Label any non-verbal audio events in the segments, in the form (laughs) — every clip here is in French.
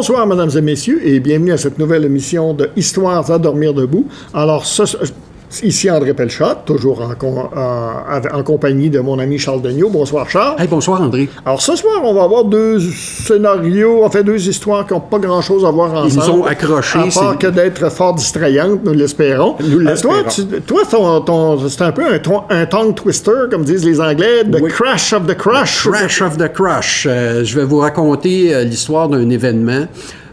Bonsoir, mesdames et messieurs, et bienvenue à cette nouvelle émission de Histoires à dormir debout. Alors, ce, Ici André Pelchat, toujours en, en, compagnie de mon ami Charles Degnaud. Bonsoir Charles. Hey, bonsoir André. Alors ce soir, on va avoir deux scénarios, en fait deux histoires qui n'ont pas grand-chose à voir ensemble. Ils nous ont accrochés. À part que d'être fort distrayantes, nous l'espérons. Nous l'espérons. toi, toi c'est un peu un, un, tongue twister, comme disent les Anglais, the crash of the crash. Crash of the crash. Euh, je vais vous raconter euh, l'histoire d'un événement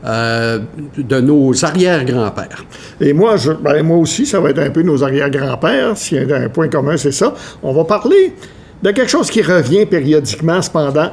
euh, de nos arrière-grands-pères. Et moi, je, ben, moi aussi, ça va être un peu nos arrière-grands-pères. S'il y a un point commun, c'est ça. On va parler de quelque chose qui revient périodiquement, cependant,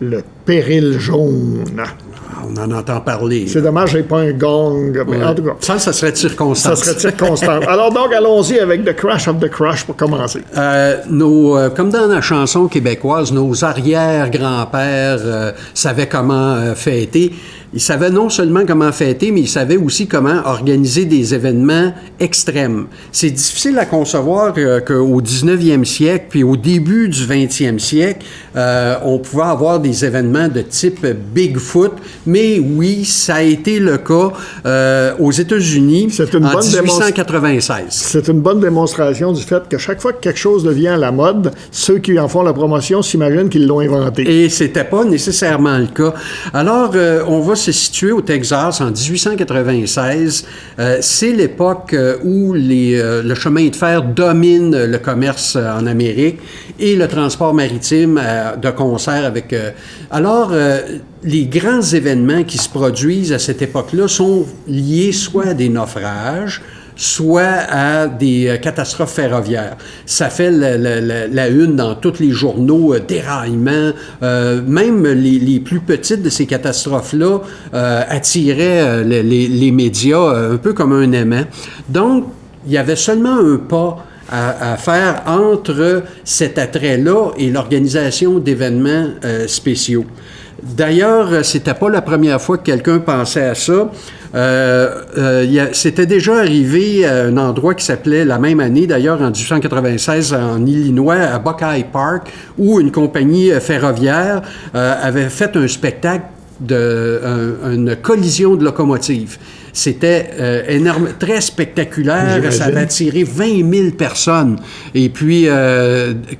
le péril jaune. Ah, on en entend parler. C'est dommage, j'ai pas un gong. Mais en tout cas. Ça, ça serait circonstance. Ça serait circonstance. (laughs) Alors donc, allons-y avec The Crash of the Crash pour commencer. Euh, nos, euh, comme dans la chanson québécoise, nos arrière-grands-pères savaient comment fêter. Il savait non seulement comment fêter, mais il savait aussi comment organiser des événements extrêmes. C'est difficile à concevoir euh, qu'au 19e siècle, puis au début du 20e siècle, euh, on pouvait avoir des événements de type Bigfoot, mais oui, ça a été le cas euh, aux États-Unis en 1896. C'est une bonne démonstration du fait que chaque fois que quelque chose devient à la mode, ceux qui en font la promotion s'imaginent qu'ils l'ont inventé. Et c'était pas nécessairement le cas. Alors, on va se situé au Texas en 1896. Euh, c'est l'époque euh, où euh, le chemin de fer domine le commerce en Amérique et le transport maritime de concert avec... alors, les grands événements qui se produisent à cette époque-là sont liés soit à des naufrages, soit à des euh, catastrophes ferroviaires. Ça fait la, une dans tous les journaux, euh, déraillements, euh, même les, plus petites de ces catastrophes-là attiraient les, médias un peu comme un aimant. Donc, il y avait seulement un pas à, faire entre cet attrait-là et l'organisation d'événements spéciaux. D'ailleurs, c'était pas la première fois que quelqu'un pensait à ça. Euh, euh, c'était déjà arrivé à un endroit qui s'appelait la même année, d'ailleurs en 1896 en Illinois, à Buckeye Park, où une compagnie ferroviaire euh, avait fait un spectacle de une collision de locomotives. C'était énorme, très spectaculaire. Ça avait attiré 20 000 personnes. Et puis,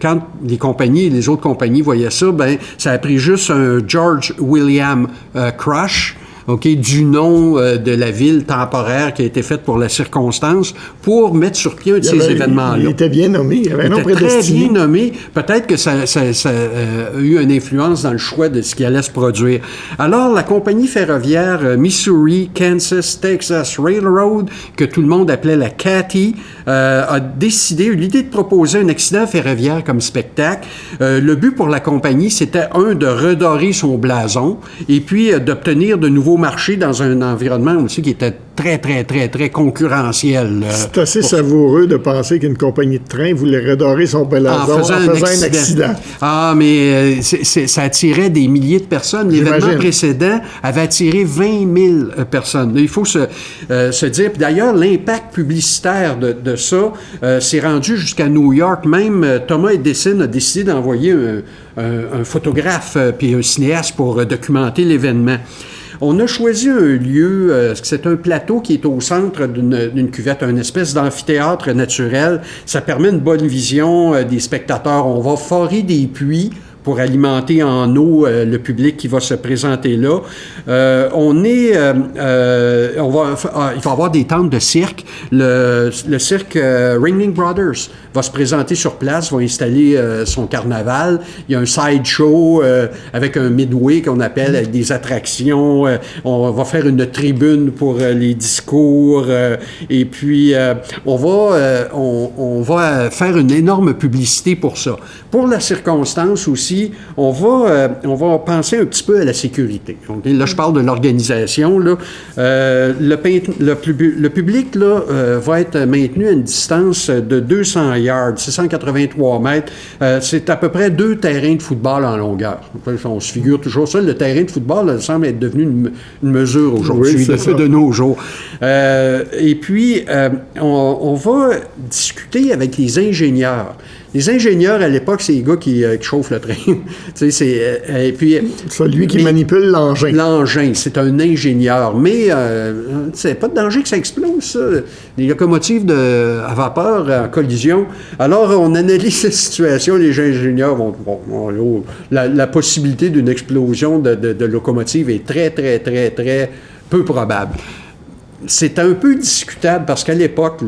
quand les compagnies, les autres compagnies voyaient ça, ben, ça a pris juste un George William Crush OK, du nom euh, de la ville temporaire qui a été faite pour la circonstance pour mettre sur pied un de ces événements-là. Il était bien nommé, il avait un nom très bien nommé. Peut-être que ça, euh, a eu une influence dans le choix de ce qui allait se produire. Alors, la compagnie ferroviaire euh, Missouri, Kansas, Texas Railroad, que tout le monde appelait la CATI, a décidé, eu l'idée de proposer un accident ferroviaire comme spectacle. le but pour la compagnie, c'était un, de redorer son blason et puis d'obtenir de nouveaux marché dans un environnement aussi qui était très, très, très, très concurrentiel. Euh, c'est assez savoureux de penser qu'une compagnie de train voulait redorer son blason en faisant, un, accident. Ah, mais euh, ça attirait des milliers de personnes. L'événement précédent avait attiré 20 000 euh, personnes. Il faut se, se dire. D'ailleurs, l'impact publicitaire de, de ça s'est rendu jusqu'à New York. Même Thomas Edison a décidé d'envoyer un, un, photographe puis un cinéaste pour documenter l'événement. On a choisi un lieu, euh, c'est un plateau qui est au centre d'une cuvette, une espèce d'amphithéâtre naturel. Ça permet une bonne vision euh, des spectateurs. On va forer des puits pour alimenter en eau euh, le public qui va se présenter là. Euh, on est, euh, on va, ah, il va avoir des tentes de cirque. Le, le cirque Ringling Brothers va se présenter sur place, va installer son carnaval. Il y a un side show avec un midway qu'on appelle, avec des attractions. on va faire une tribune pour les discours. et puis, on va, on va faire une énorme publicité pour ça. Pour la circonstance aussi, on va, euh, on va penser un petit peu à la sécurité. là, je parle de l'organisation. Euh, le, le, public là, euh, va être maintenu à une distance de 200 yards, 683 mètres. c'est à peu près deux terrains de football en longueur. On se figure toujours ça. Le terrain de football semble être devenu une, mesure aujourd'hui, de, de, nos jours. et puis, on, on va discuter avec les ingénieurs Les ingénieurs, à l'époque, c'est les gars qui, euh, qui chauffent le train. (laughs) C'est, euh, et puis, Celui qui manipule l'engin. L'engin, c'est un ingénieur. Mais euh, c'est pas de danger que ça explose, ça. Les locomotives de, à vapeur en collision. Alors, on analyse (laughs) la situation. Les ingénieurs vont. bon, bon, la, la possibilité d'une explosion de, de, de locomotive est très, très, très, très peu probable. C'est un peu discutable parce qu'à l'époque,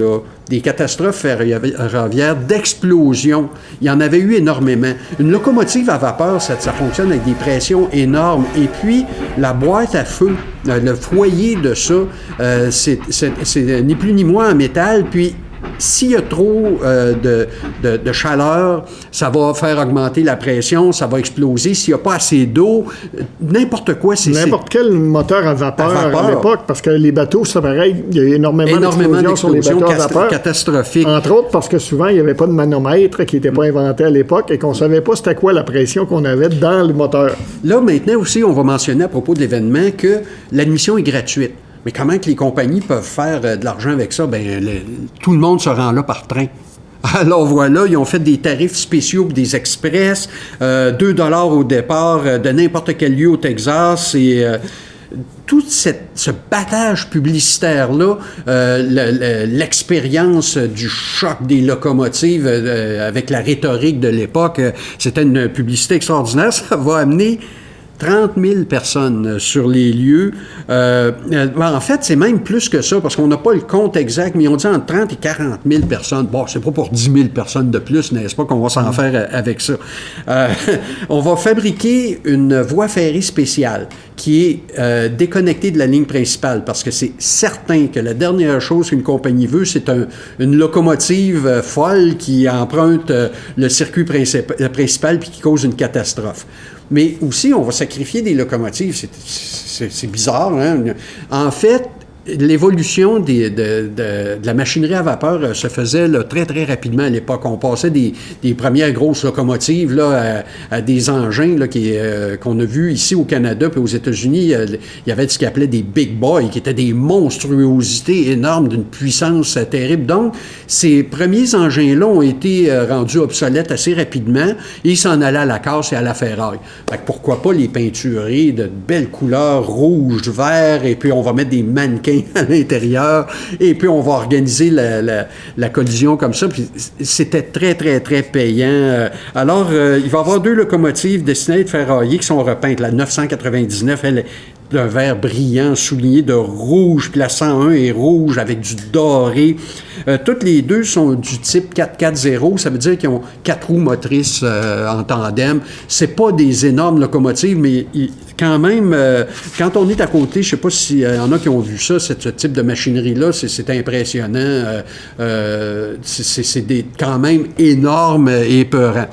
des catastrophes ferroviaires d'explosion, il y en avait eu énormément. Une locomotive à vapeur, ça, ça fonctionne avec des pressions énormes. Et puis, la boîte à feu, euh, le foyer de ça, euh, c'est ni plus ni moins en métal. Puis, s'il y a trop euh, de, de- de chaleur, ça va faire augmenter la pression, ça va exploser. S'il n'y a pas assez d'eau, n'importe quoi, c'est... N'importe quel moteur à vapeur À l'époque, parce que les bateaux, c'est pareil, il y a eu énormément, énormément d'explosions sur les bateaux à vapeur. catastrophiques. Entre autres parce que souvent, il n'y avait pas de manomètre qui n'était pas inventé à l'époque et qu'on ne savait pas c'était quoi la pression qu'on avait dans le moteur. Là, maintenant aussi, on va mentionner à propos de l'événement que l'admission est gratuite. Mais comment que les compagnies peuvent faire euh, de l'argent avec ça? Ben, le- tout le monde se rend là par train. (laughs) Alors voilà, ils ont fait des tarifs spéciaux pour des express, euh, 2 dollars au départ euh, de n'importe quel lieu au Texas et euh, tout ce battage publicitaire-là, euh, le- le- l'expérience du choc des locomotives euh, avec la rhétorique de l'époque, euh, c'était une publicité extraordinaire. (laughs) Ça va amener 30 000 personnes sur les lieux. Euh, euh, ben, en fait, c'est même plus que ça, parce qu'on n'a pas le compte exact, mais on dit entre 30 et 40 000 personnes. Bon, c'est pas pour 10 000 personnes de plus, n'est-ce pas, qu'on va s'en faire euh, avec ça. (laughs) On va fabriquer une voie ferrée spéciale qui est déconnectée de la ligne principale, parce que c'est certain que la dernière chose qu'une compagnie veut, c'est un- une locomotive folle qui emprunte le circuit princip- euh, principal puis qui cause une catastrophe. Mais aussi, on va sacrifier des locomotives. C'est- bizarre. Hein? En fait, l'évolution de, la machinerie à vapeur euh, se faisait très, très rapidement à l'époque. On passait des, premières grosses locomotives à, des engins euh, qu'on a vus ici au Canada puis aux États-Unis. Il y avait ce qu'ils appelaient des big boys, qui étaient des monstruosités énormes d'une puissance terrible. Donc, ces premiers engins-là ont été euh, rendus obsolètes assez rapidement et ils s'en allaient à la casse et à la ferraille. Pourquoi pas les peinturer de belles couleurs rouge, vert, et puis on va mettre des mannequins (laughs) à l'intérieur, et puis on va organiser la, collision comme ça. Puis c'était très, très, très payant. Euh, Alors, euh, il va y avoir deux locomotives destinées à être ferraillées qui sont repeintes. La 999, elle est d'un vert brillant souligné de rouge, puis la 101 est rouge avec du doré. Euh, toutes les deux sont du type 440, ça veut dire qu'ils ont quatre roues motrices euh, en tandem. C'est pas des énormes locomotives, mais quand même, euh, quand on est à côté, je sais pas s'il y en a qui ont vu ça, ce type de machinerie-là, c'est- impressionnant. C'est- quand même énorme et épeurant.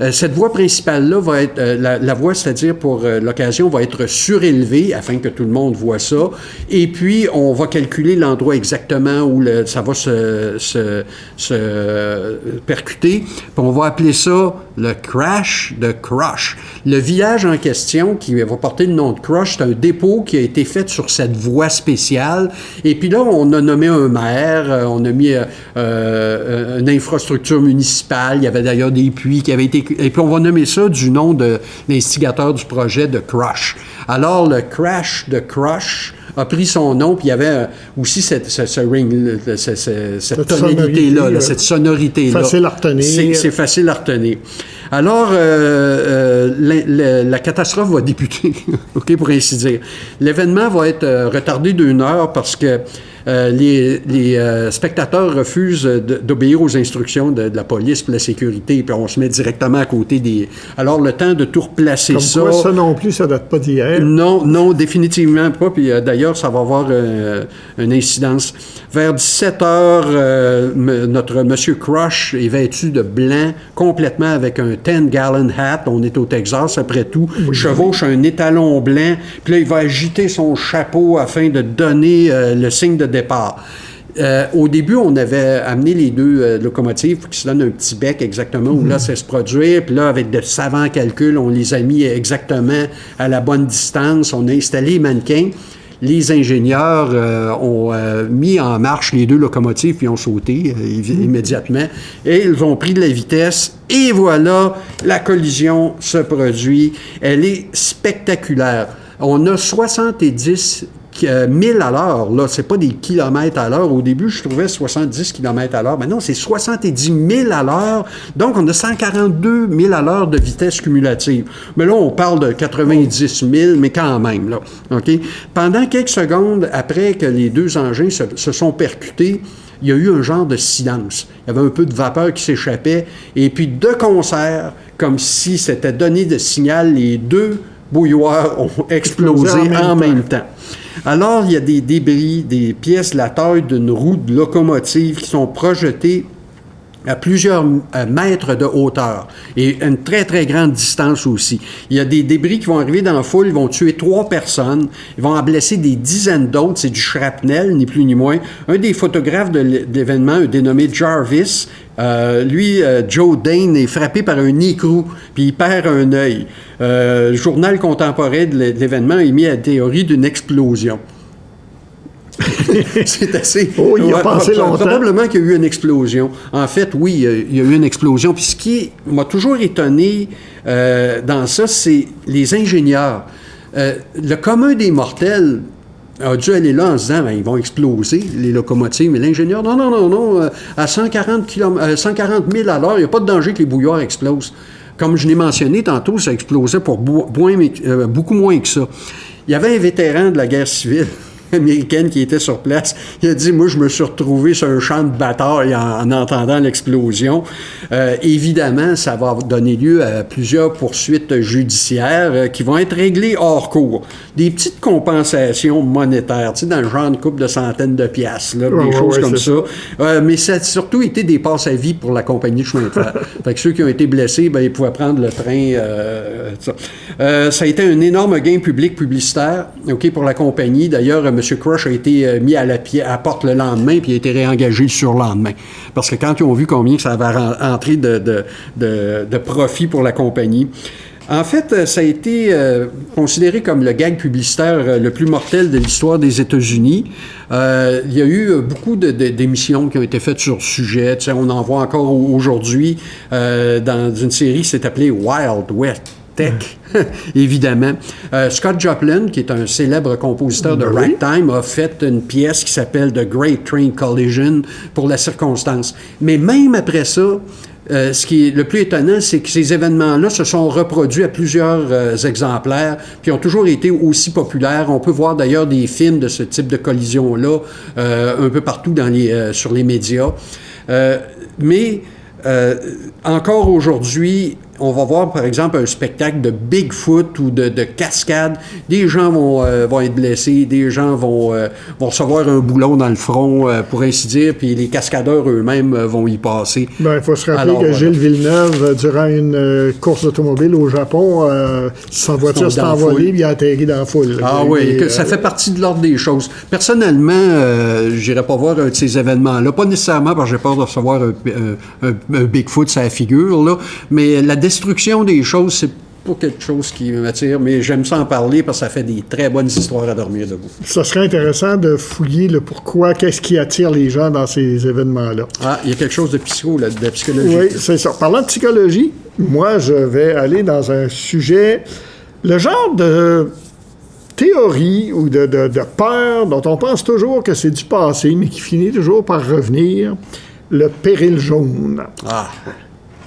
Euh, cette voie principale-là va être, euh, la, voie, c'est-à-dire pour euh, l'occasion, va être surélevée afin que tout le monde voit ça. Et puis, on va calculer l'endroit exactement où ça va se, se- se percuter. Puis on va appeler ça le crash de Crush. Le village en question, qui va porter le nom de Crush, c'est un dépôt qui a été fait sur cette voie spéciale. Et puis là, on a nommé un maire, euh, on a mis euh, euh, une infrastructure municipale. Il y avait d'ailleurs des puits qui avaient été... Et puis on va nommer ça du nom de l'instigateur du projet de Crush. Alors, le crash de Crush a pris son nom, puis il y avait aussi cette, ce, ce ring, cette Cette tonalité-là, sonorité, là, cette sonorité-là. facile à retenir. C'est- C'est facile à retenir. Alors, euh, euh, la, catastrophe va débuter, (laughs) OK, pour ainsi dire. L'événement va être euh, retardé d'une heure parce que euh, les, les, euh, spectateurs refusent de- d'obéir aux instructions de, de la police pour la sécurité, puis on se met directement à côté des... Alors, le temps de tout replacer Comme ça... quoi, ça non plus, ça date pas d'hier. Non, non, définitivement pas. Puis euh, d'ailleurs, ça va avoir une incidence. Vers 17 heures, m- notre Monsieur Crush est vêtu de blanc, complètement avec un 10-gallon hat. On est au Texas, après tout. Chevauche un étalon blanc. Puis là, il va agiter son chapeau afin de donner le signe de départ. Euh, au début, on avait amené les deux euh, locomotives pour qu'ils se donnent un petit bec exactement où là, ça se produire. Puis là, avec de savants calculs, on les a mis exactement à la bonne distance. On a installé les mannequins. les ingénieurs euh, ont mis en marche les deux locomotives puis ont sauté euh, immédiatement et ils ont pris de la vitesse et voilà, la collision se produit. Elle est spectaculaire. On a 70 1000 à l'heure, là, c'est pas des kilomètres à l'heure. Au début, je trouvais 70 kilomètres à l'heure. Maintenant, c'est 70 000 à l'heure. Donc, on a 142 000 à l'heure de vitesse cumulative. Mais là, on parle de 90 000, mais quand même, là. OK? Pendant quelques secondes après que les deux engins se, se sont percutés, il y a eu un genre de silence. Il y avait un peu de vapeur qui s'échappait. Et puis, de concert, comme si c'était donné de signal, les deux bouilloires ont (laughs) explosé en même, temps. Alors, il y a des débris, des pièces la taille d'une roue de locomotive qui sont projetées à plusieurs euh, mètres de hauteur et une très, très grande distance aussi. Il y a des débris qui vont arriver dans la foule, ils vont tuer trois personnes, ils vont en blesser des dizaines d'autres, c'est du shrapnel, ni plus ni moins. Un des photographes de l'événement, dénommé Jarvis, euh, lui, euh, Joe Dane, est frappé par un écrou, puis il perd un œil. le journal contemporain de l'événement a mis à la théorie d'une explosion. (laughs) c'est assez. Oh, il a longtemps. Probablement qu'il y a eu une explosion. En fait, oui, il y a eu une explosion. Puis ce qui m'a toujours étonné euh, dans ça, c'est les ingénieurs. Euh, le commun des mortels a dû aller là en se disant, ben, ils vont exploser, les locomotives. Mais l'ingénieur, non, non, non, non, euh, à 140, km, 140 000 à l'heure, il n'y a pas de danger que les bouilloires explosent. Comme je l'ai mentionné tantôt, ça explosait pour beaucoup moins que ça. Il y avait un vétéran de la guerre civile (laughs) américaine qui était sur place. Il a dit, moi, je me suis retrouvé sur un champ de bataille en, entendant l'explosion. Euh, évidemment, ça va donner lieu à plusieurs poursuites judiciaires euh, qui vont être réglées hors cours. Des petites compensations monétaires, tu sais, dans le genre de couple de centaines de piastres, là, des choses comme ça. Euh, mais ça a surtout été des passes à vie pour la compagnie de chemin de fer. (laughs) fait que ceux qui ont été blessés, ben, ils pouvaient prendre le train. ça. ça a été un énorme gain public publicitaire, OK, pour la compagnie. D'ailleurs, M. Crush a été euh, mis à la porte le lendemain, puis a été réengagé sur le lendemain. Parce que quand ils ont vu combien ça avait entré de, de, de, profit pour la compagnie, en fait, euh, ça a été euh, considéré comme le gag publicitaire le plus mortel de l'histoire des États-Unis. il y a eu beaucoup d'émissions qui ont été faites sur le sujet. on en voit encore aujourd'hui dans une série qui s'est appelée Wild West tech, (laughs) évidemment. Euh, Scott Joplin, qui est un célèbre compositeur de ben ragtime, a fait une pièce qui s'appelle The Great Train Collision pour la circonstance. Mais même après ça, euh, ce qui est le plus étonnant, c'est que ces événements-là se sont reproduits à plusieurs euh, exemplaires, puis ont toujours été aussi populaires. On peut voir d'ailleurs des films de ce type de collision-là un peu partout dans les, sur les médias. mais encore aujourd'hui, on va voir, par exemple, un spectacle de Bigfoot ou de, de cascade. Des gens vont, euh, vont être blessés, des gens vont, euh, vont recevoir un boulon dans le front, euh, pour ainsi dire, puis les cascadeurs eux-mêmes vont y passer. Ben, il faut se rappeler que Gilles Villeneuve, durant une course d'automobile au Japon, sa voiture s'est envolée, il a atterri dans la foule. Ah oui, que ça fait partie de l'ordre des choses. Personnellement, je n'irai pas voir un de ces événements-là. Pas nécessairement parce que j'ai peur de recevoir un, un, Bigfoot sur la figure, là, mais la destruction des choses, c'est pas quelque chose qui m'attire, mais j'aime ça en parler parce que ça fait des très bonnes histoires à dormir debout. Ça serait intéressant de fouiller le pourquoi, qu'est-ce qui attire les gens dans ces événements-là. Ah, il y a quelque chose de psycho, là, de psychologie. Oui, c'est ça. Parlant de psychologie, moi, je vais aller dans un sujet, le genre de théorie ou de, de, de peur dont on pense toujours que c'est du passé, mais qui finit toujours par revenir, le péril jaune. Ah.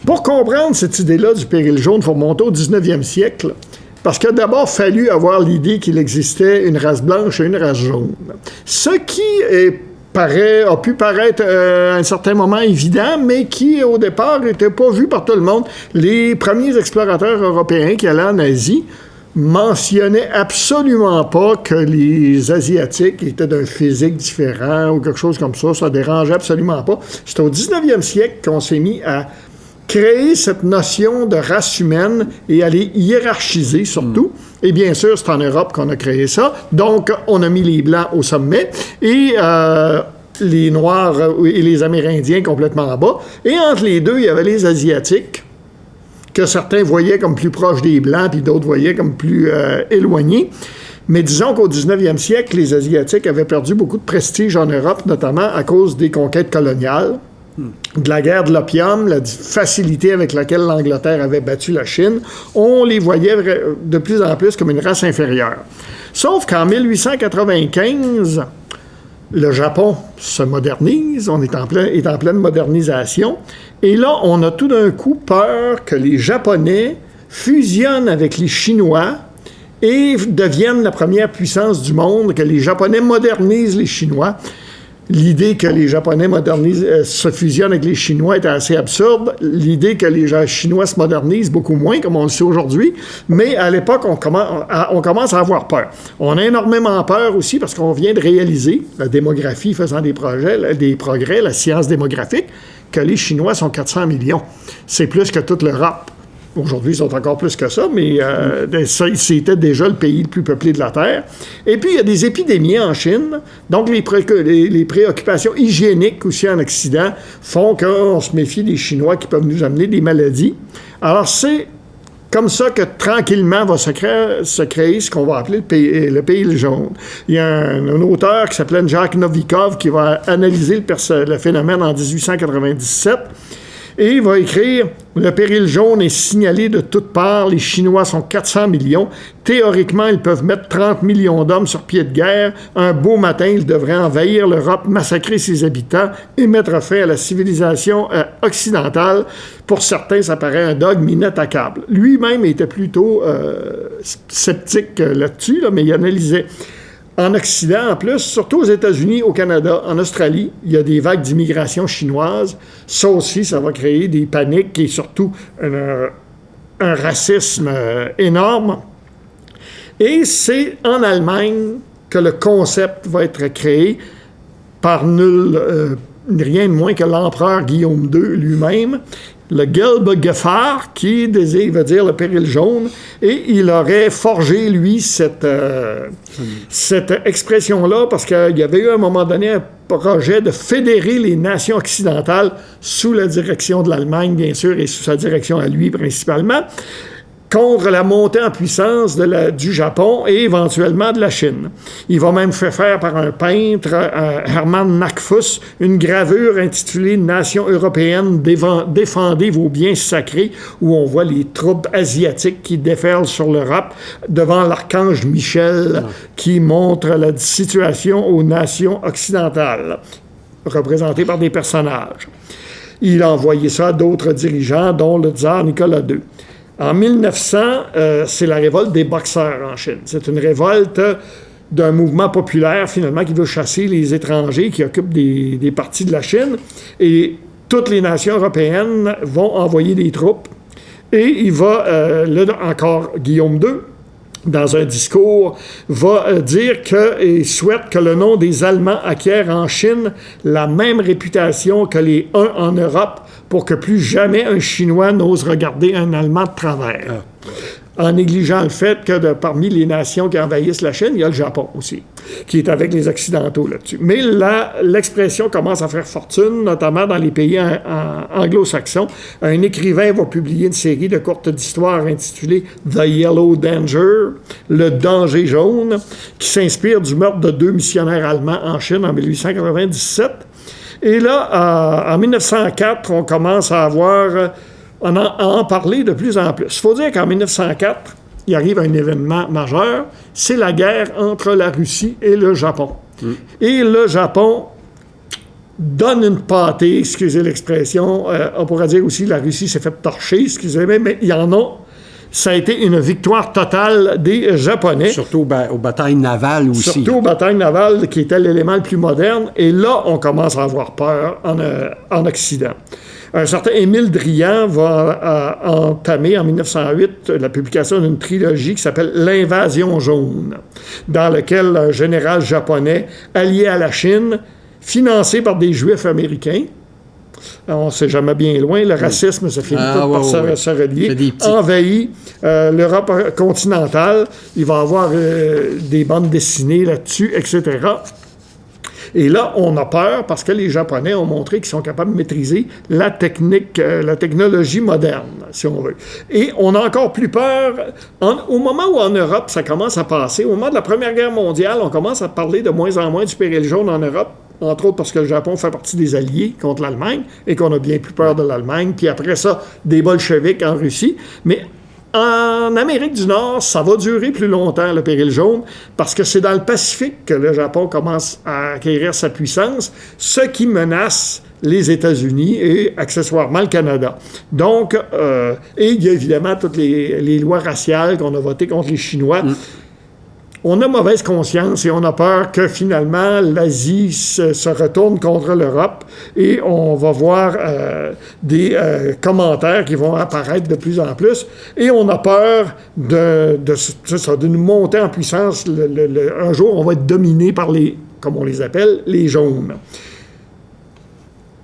Pour comprendre cette idée-là du péril jaune, il faut remonter au 19e siècle, parce qu'il a d'abord fallu avoir l'idée qu'il existait une race blanche et une race jaune. Ce qui a pu paraître euh, à un certain moment évident, mais qui au départ n'était pas vu par tout le monde. Les premiers explorateurs européens qui allaient en Asie mentionnaient absolument pas que les Asiatiques étaient d'un physique différent ou quelque chose comme ça. Ça dérangeait absolument pas. C'est au 19e siècle qu'on s'est mis à créer cette notion de race humaine et les hiérarchiser surtout. Et bien sûr, c'est en Europe qu'on a créé ça. Donc, on a mis les Blancs au sommet et euh, les Noirs et les Amérindiens complètement en bas. Et entre les deux, il y avait les Asiatiques que certains voyaient comme plus proches des Blancs, puis d'autres voyaient comme plus euh, éloignés. Mais disons qu'au 19e siècle, les Asiatiques avaient perdu beaucoup de prestige en Europe, notamment à cause des conquêtes coloniales, de la guerre de l'opium, la facilité avec laquelle l'Angleterre avait battu la Chine. On les voyait de plus en plus comme une race inférieure. Sauf qu'en 1895, le Japon se modernise, on est en, est en pleine modernisation, et là, on a tout d'un coup peur que les Japonais fusionnent avec les Chinois et deviennent la première puissance du monde, que les Japonais modernisent les Chinois. L'idée que les Japonais modernisent, euh, se fusionnent avec les Chinois est assez absurde. L'idée que les Chinois se modernisent beaucoup moins, comme on le sait aujourd'hui. Mais à l'époque, on commence, à avoir peur. On a énormément peur aussi parce qu'on vient de réaliser, la démographie faisant des progrès, la science démographique, que les Chinois sont 400 millions. C'est plus que toute l'Europe. Aujourd'hui, ils sont encore plus que ça, mais euh, c'était déjà le pays le plus peuplé de la Terre. Et puis, il y a des épidémies en Chine. Donc, les, préoccupations hygiéniques aussi en Occident font qu'on se méfie des Chinois qui peuvent nous amener des maladies. Alors, c'est comme ça que tranquillement va se créer, ce qu'on va appeler le pays, le jaune. Il y a un, auteur qui s'appelait Jacques Novikov qui va analyser le phénomène en 1897 et il va écrire Le péril jaune est signalé de toutes parts. Les Chinois sont 400 millions. Théoriquement, ils peuvent mettre 30 millions d'hommes sur pied de guerre. Un beau matin, ils devraient envahir l'Europe, massacrer ses habitants et mettre fin à la civilisation euh, occidentale. Pour certains, ça paraît un dogme inattaquable. Lui-même était plutôt euh, sceptique euh, là-dessus, mais il analysait en Occident, en plus, surtout aux États-Unis, au Canada, en Australie, il y a des vagues d'immigration chinoise. Ça aussi, ça va créer des paniques et surtout un, racisme euh, énorme. Et c'est en Allemagne que le concept va être créé par nul, euh, rien de moins que l'empereur Guillaume II lui-même, le Gelbe Gefahr, qui veut dire le péril jaune, et il aurait forgé, lui, cette, euh, cette expression-là, parce qu'il y avait eu à un moment donné un projet de fédérer les nations occidentales sous la direction de l'Allemagne, bien sûr, et sous sa direction à lui principalement contre la montée en puissance de la, du Japon et éventuellement de la Chine. Il va même faire faire par un peintre, euh, Hermann Nakfus, une gravure intitulée Nation européenne, défendez vos biens sacrés, où on voit les troupes asiatiques qui déferlent sur l'Europe devant l'archange Michel qui montre la situation aux nations occidentales, représentées par des personnages. Il a envoyé ça à d'autres dirigeants, dont le tsar Nicolas II. En 1900, euh, c'est la révolte des boxeurs en Chine. C'est une révolte d'un mouvement populaire, finalement, qui veut chasser les étrangers qui occupent des, parties de la Chine. Et toutes les nations européennes vont envoyer des troupes. Et il va, euh, là encore, Guillaume II, dans un discours, va euh, dire qu'il souhaite que le nom des Allemands acquiert en Chine la même réputation que les uns en Europe pour que plus jamais un Chinois n'ose regarder un Allemand de travers. Ah en négligeant le fait que parmi les nations qui envahissent la Chine, il y a le Japon aussi, qui est avec les Occidentaux là-dessus. Mais là, l'expression commence à faire fortune, notamment dans les pays anglo-saxons. Un écrivain va publier une série de courtes histoires intitulées The Yellow Danger, le danger jaune, qui s'inspire du meurtre de deux missionnaires allemands en Chine en 1897. Et là, en 1904, on commence à avoir on en, parler de plus en plus. Il faut dire qu'en 1904, il arrive un événement majeur, c'est la guerre entre la Russie et le Japon. Mm. Et le Japon donne une pâtée, excusez l'expression. Euh, on pourrait dire aussi que la Russie s'est fait torcher, excusez-moi, mais il y en a. Ça a été une victoire totale des Japonais. Surtout aux, batailles navales aussi. Surtout aux batailles navales, qui était l'élément le plus moderne. Et là, on commence à avoir peur en, euh, en Occident. Un certain Émile Drian va euh, entamer en 1908 la publication d'une trilogie qui s'appelle L'invasion jaune, dans laquelle un général japonais allié à la Chine, financé par des juifs américains, on ne sait jamais bien loin, le racisme se finit ah, par se, relier, envahit euh, l'Europe continentale. Il va y avoir euh, des bandes dessinées là-dessus, etc. Et là, on a peur parce que les Japonais ont montré qu'ils sont capables de maîtriser la technique, euh, la technologie moderne, si on veut. Et on a encore plus peur, au moment où en Europe, ça commence à passer, au moment de la Première Guerre mondiale, on commence à parler de moins en moins du péril jaune en Europe, entre autres parce que le Japon fait partie des alliés contre l'Allemagne et qu'on a bien plus peur de l'Allemagne, puis après ça, des bolcheviks en Russie. Mais en Amérique du Nord, ça va durer plus longtemps, le péril jaune, parce que c'est dans le Pacifique que le Japon commence à acquérir sa puissance, ce qui menace les États-Unis et accessoirement le Canada. Donc, euh, et il y a évidemment toutes les, lois raciales qu'on a votées contre les Chinois. Mm on a mauvaise conscience et on a peur que finalement l'Asie se, retourne contre l'Europe et on va voir euh, des euh, commentaires qui vont apparaître de plus en plus et on a peur de, de, nous monter en puissance. un jour, on va être dominé par les, comme on les appelle, les jaunes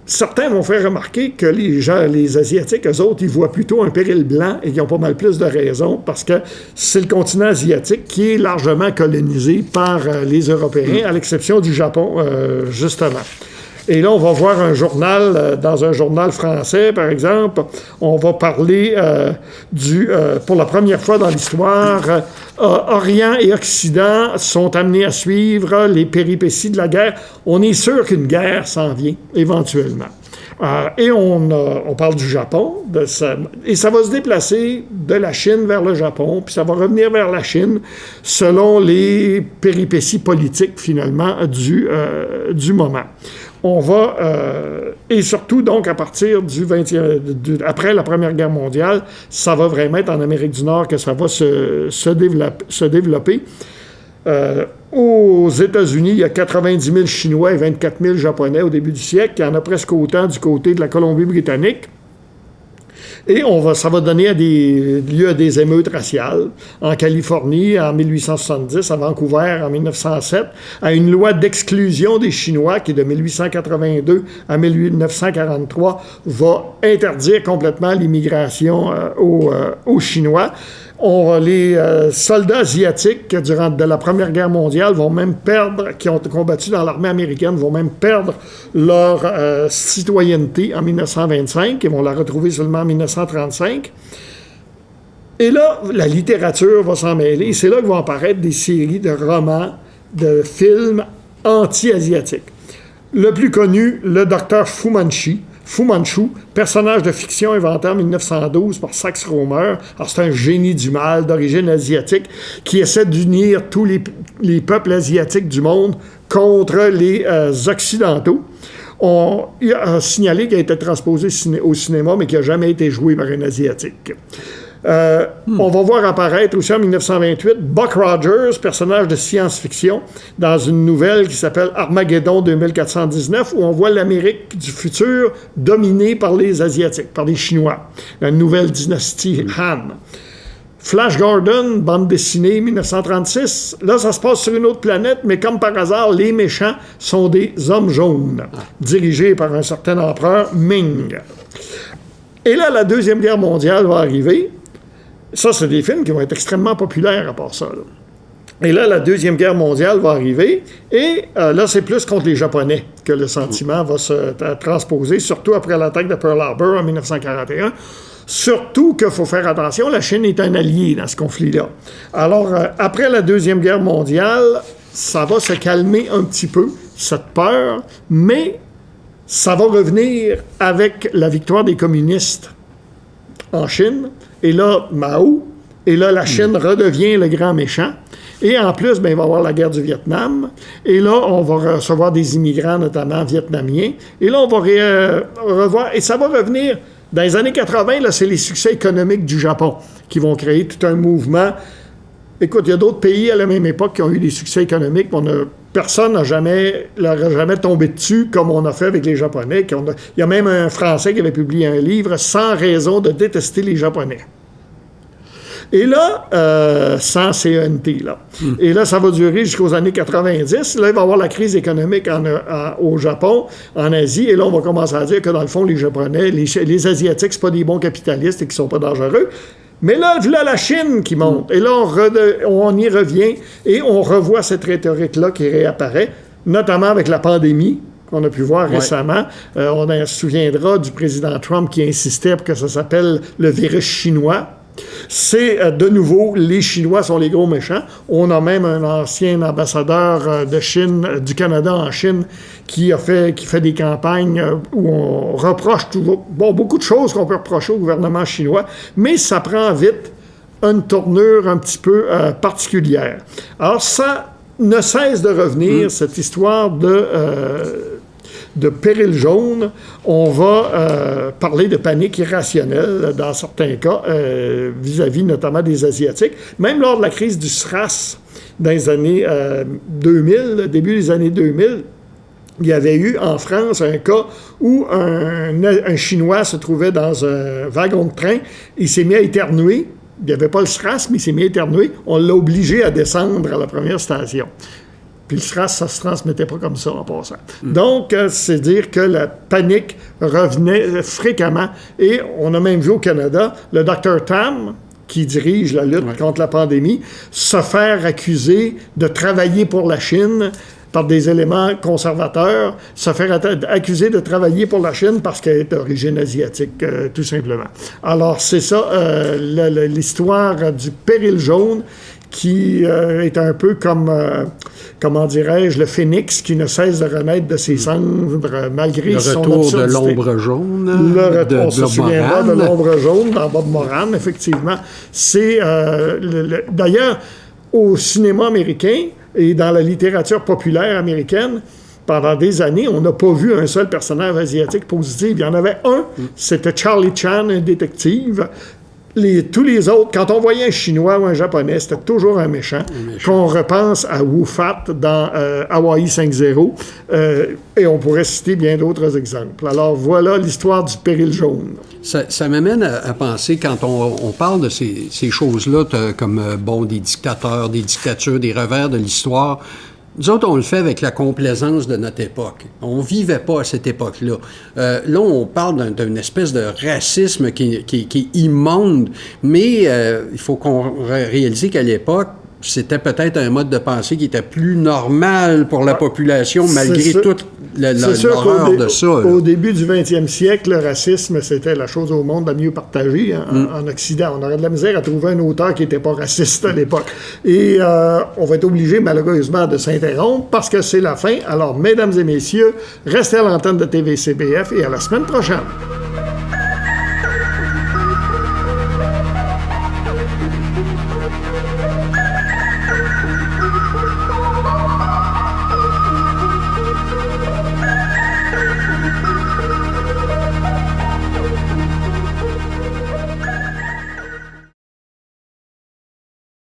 certains vont faire remarquer que les gens, les Asiatiques, eux autres, ils voient plutôt un péril blanc et qu'ils ont pas mal plus de raisons parce que c'est le continent asiatique qui est largement colonisé par euh, les Européens, à l'exception du Japon, euh, justement. Et là, on va voir un journal, euh, dans un journal français, par exemple, on va parler du, pour la première fois dans l'histoire, Orient et Occident sont amenés à suivre les péripéties de la guerre. On est sûr qu'une guerre s'en vient, éventuellement. Euh, et on, parle du Japon, et ça va se déplacer de la Chine vers le Japon, puis ça va revenir vers la Chine selon les péripéties politiques, finalement, du, euh, du moment on va, euh, et surtout donc à partir du 20e, après la Première Guerre mondiale, ça va vraiment être en Amérique du Nord que ça va se, se, développer. Euh, aux États-Unis, il y a 90 000 Chinois et 24 000 Japonais au début du siècle. Il y en a presque autant du côté de la Colombie-Britannique. Et on va, ça va donner des, lieu à des émeutes raciales. En Californie, en 1870, à Vancouver, en 1907, à une loi d'exclusion des Chinois qui, de 1882 à 1943, va interdire complètement l'immigration euh, euh, aux Chinois les euh, soldats asiatiques, durant de la Première Guerre mondiale, vont même perdre, qui ont combattu dans l'armée américaine, vont même perdre leur euh, citoyenneté en 1925 et vont la retrouver seulement en 1935. Et là, la littérature va s'en mêler. C'est là que vont apparaître des séries de romans, de films anti-asiatiques. Le plus connu, le docteur Fu Manchu, Fu Manchu, personnage de fiction inventé en 1912 par Sax Rohmer. c'est un génie du mal d'origine asiatique qui essaie d'unir tous les, peuples asiatiques du monde contre les euh, Occidentaux. On a signalé qu'il a été transposé au cinéma, mais qui n'a jamais été joué par un Asiatique. Euh, on va voir apparaître aussi en 1928 Buck Rogers, personnage de science-fiction, dans une nouvelle qui s'appelle Armageddon 2419, où on voit l'Amérique du futur dominée par les Asiatiques, par les Chinois. La nouvelle dynastie Han. Flash Gordon, bande dessinée 1936. Là, ça se passe sur une autre planète, mais comme par hasard, les méchants sont des hommes jaunes, dirigés par un certain empereur Ming. Et là, la Deuxième Guerre mondiale va arriver. Ça, c'est des films qui vont être extrêmement populaires à part ça. Et là, la Deuxième Guerre mondiale va arriver, et euh, là, c'est plus contre les Japonais que le sentiment va se transposer, surtout après l'attaque de Pearl Harbor en 1941. Surtout qu'il faut faire attention, la Chine est un allié dans ce conflit-là. Alors, euh, après la Deuxième Guerre mondiale, ça va se calmer un petit peu, cette peur, mais ça va revenir avec la victoire des communistes en Chine et là, Mao. Et là, la Chine redevient le grand méchant. Et en plus, ben, il va y avoir la guerre du Vietnam. Et là, on va recevoir des immigrants, notamment vietnamiens. Et là, on va euh, revoir. Et ça va revenir. Dans les années 80, là, c'est les succès économiques du Japon qui vont créer tout un mouvement. Écoute, il y a d'autres pays à la même époque qui ont eu des succès économiques. On a, personne n'a jamais, jamais tombé dessus comme on a fait avec les Japonais. il y a même un Français qui avait publié un livre sans raison de détester les Japonais. Et là, euh, sans CNT, là. Hmm. Et là, ça va durer jusqu'aux années 90. Là, il va y avoir la crise économique au Japon, en Asie. Et là, on va commencer à dire que, dans le fond, les Japonais, les, les Asiatiques, c'est pas des bons capitalistes et qui sont pas dangereux. Mais là, voilà la Chine qui monte. Et là, on, y revient et on revoit cette rhétorique-là qui réapparaît. notamment avec la pandémie qu'on a pu voir récemment. Euh, on se souviendra du président Trump qui insistait pour que ça s'appelle le virus chinois. C'est euh, de nouveau, les Chinois sont les gros méchants. On a même un ancien ambassadeur euh, de Chine, du Canada en Chine, qui a fait, qui fait des campagnes où on reproche toujours, bon, beaucoup de choses qu'on peut reprocher au gouvernement chinois, mais ça prend vite une tournure un petit peu particulière. Alors ça ne cesse de revenir, mm. cette histoire de de péril jaune, on va euh, parler de panique irrationnelle dans certains cas euh, vis-à-vis notamment des Asiatiques. Même lors de la crise du SRAS dans les années 2000, euh, début des années 2000, il y avait eu en France un cas où un, un Chinois se trouvait dans un wagon de train, il s'est mis à éternuer. Il n'y avait pas le SRAS, mais il s'est mis à éternuer. On l'a obligé à descendre à la première station. Puis le SRAS, ça se transmettait pas comme ça en passant. Donc, euh, c'est dire que la panique revenait fréquemment. Et on a même vu au Canada le docteur Tam, qui dirige la lutte contre la pandémie, se faire accuser de travailler pour la Chine par des éléments conservateurs, se faire accuser de travailler pour la Chine parce qu'elle est d'origine asiatique, euh, tout simplement. Alors, c'est ça, euh, l'histoire du péril jaune qui euh, est un peu comme, euh, comment dirais-je, le phénix qui ne cesse de renaître de ses cendres malgré le son retour de l'ombre jaune. Le de, on se souviendra de l'ombre jaune dans Bob Moran, effectivement. C'est euh, d'ailleurs au cinéma américain et dans la littérature populaire américaine. Pendant des années, on n'a pas vu un seul personnage asiatique positif. Il y en avait un, c'était Charlie Chan, un détective tous les autres, quand on voyait un Chinois ou un Japonais, c'était toujours un méchant. Qu'on repense à Wu Fat dans euh, Hawaii 5.0, euh, et on pourrait citer bien d'autres exemples. Alors voilà l'histoire du péril jaune. Ça, m'amène à, penser, quand on, parle de ces, choses-là, comme euh, bon, des dictateurs, des dictatures, des revers de l'histoire, nous autres, on le fait avec la complaisance de notre époque. On vivait pas à cette époque-là. Euh, là, on parle d'une espèce de racisme qui, est immonde, mais euh, il faut qu'on réalise qu'à l'époque, c'était peut-être un mode de pensée qui était plus normal pour la ah, population, malgré toute l'horreur de ça. Au début du 20e siècle, le racisme, c'était la chose au monde la mieux partagée hein, mm. en, Occident. On aurait de la misère à trouver un auteur qui n'était pas raciste à l'époque. Et euh, on va être obligé, malheureusement, de s'interrompre parce que c'est la fin. Alors, mesdames et messieurs, restez à l'antenne de TVCBF et à la semaine prochaine.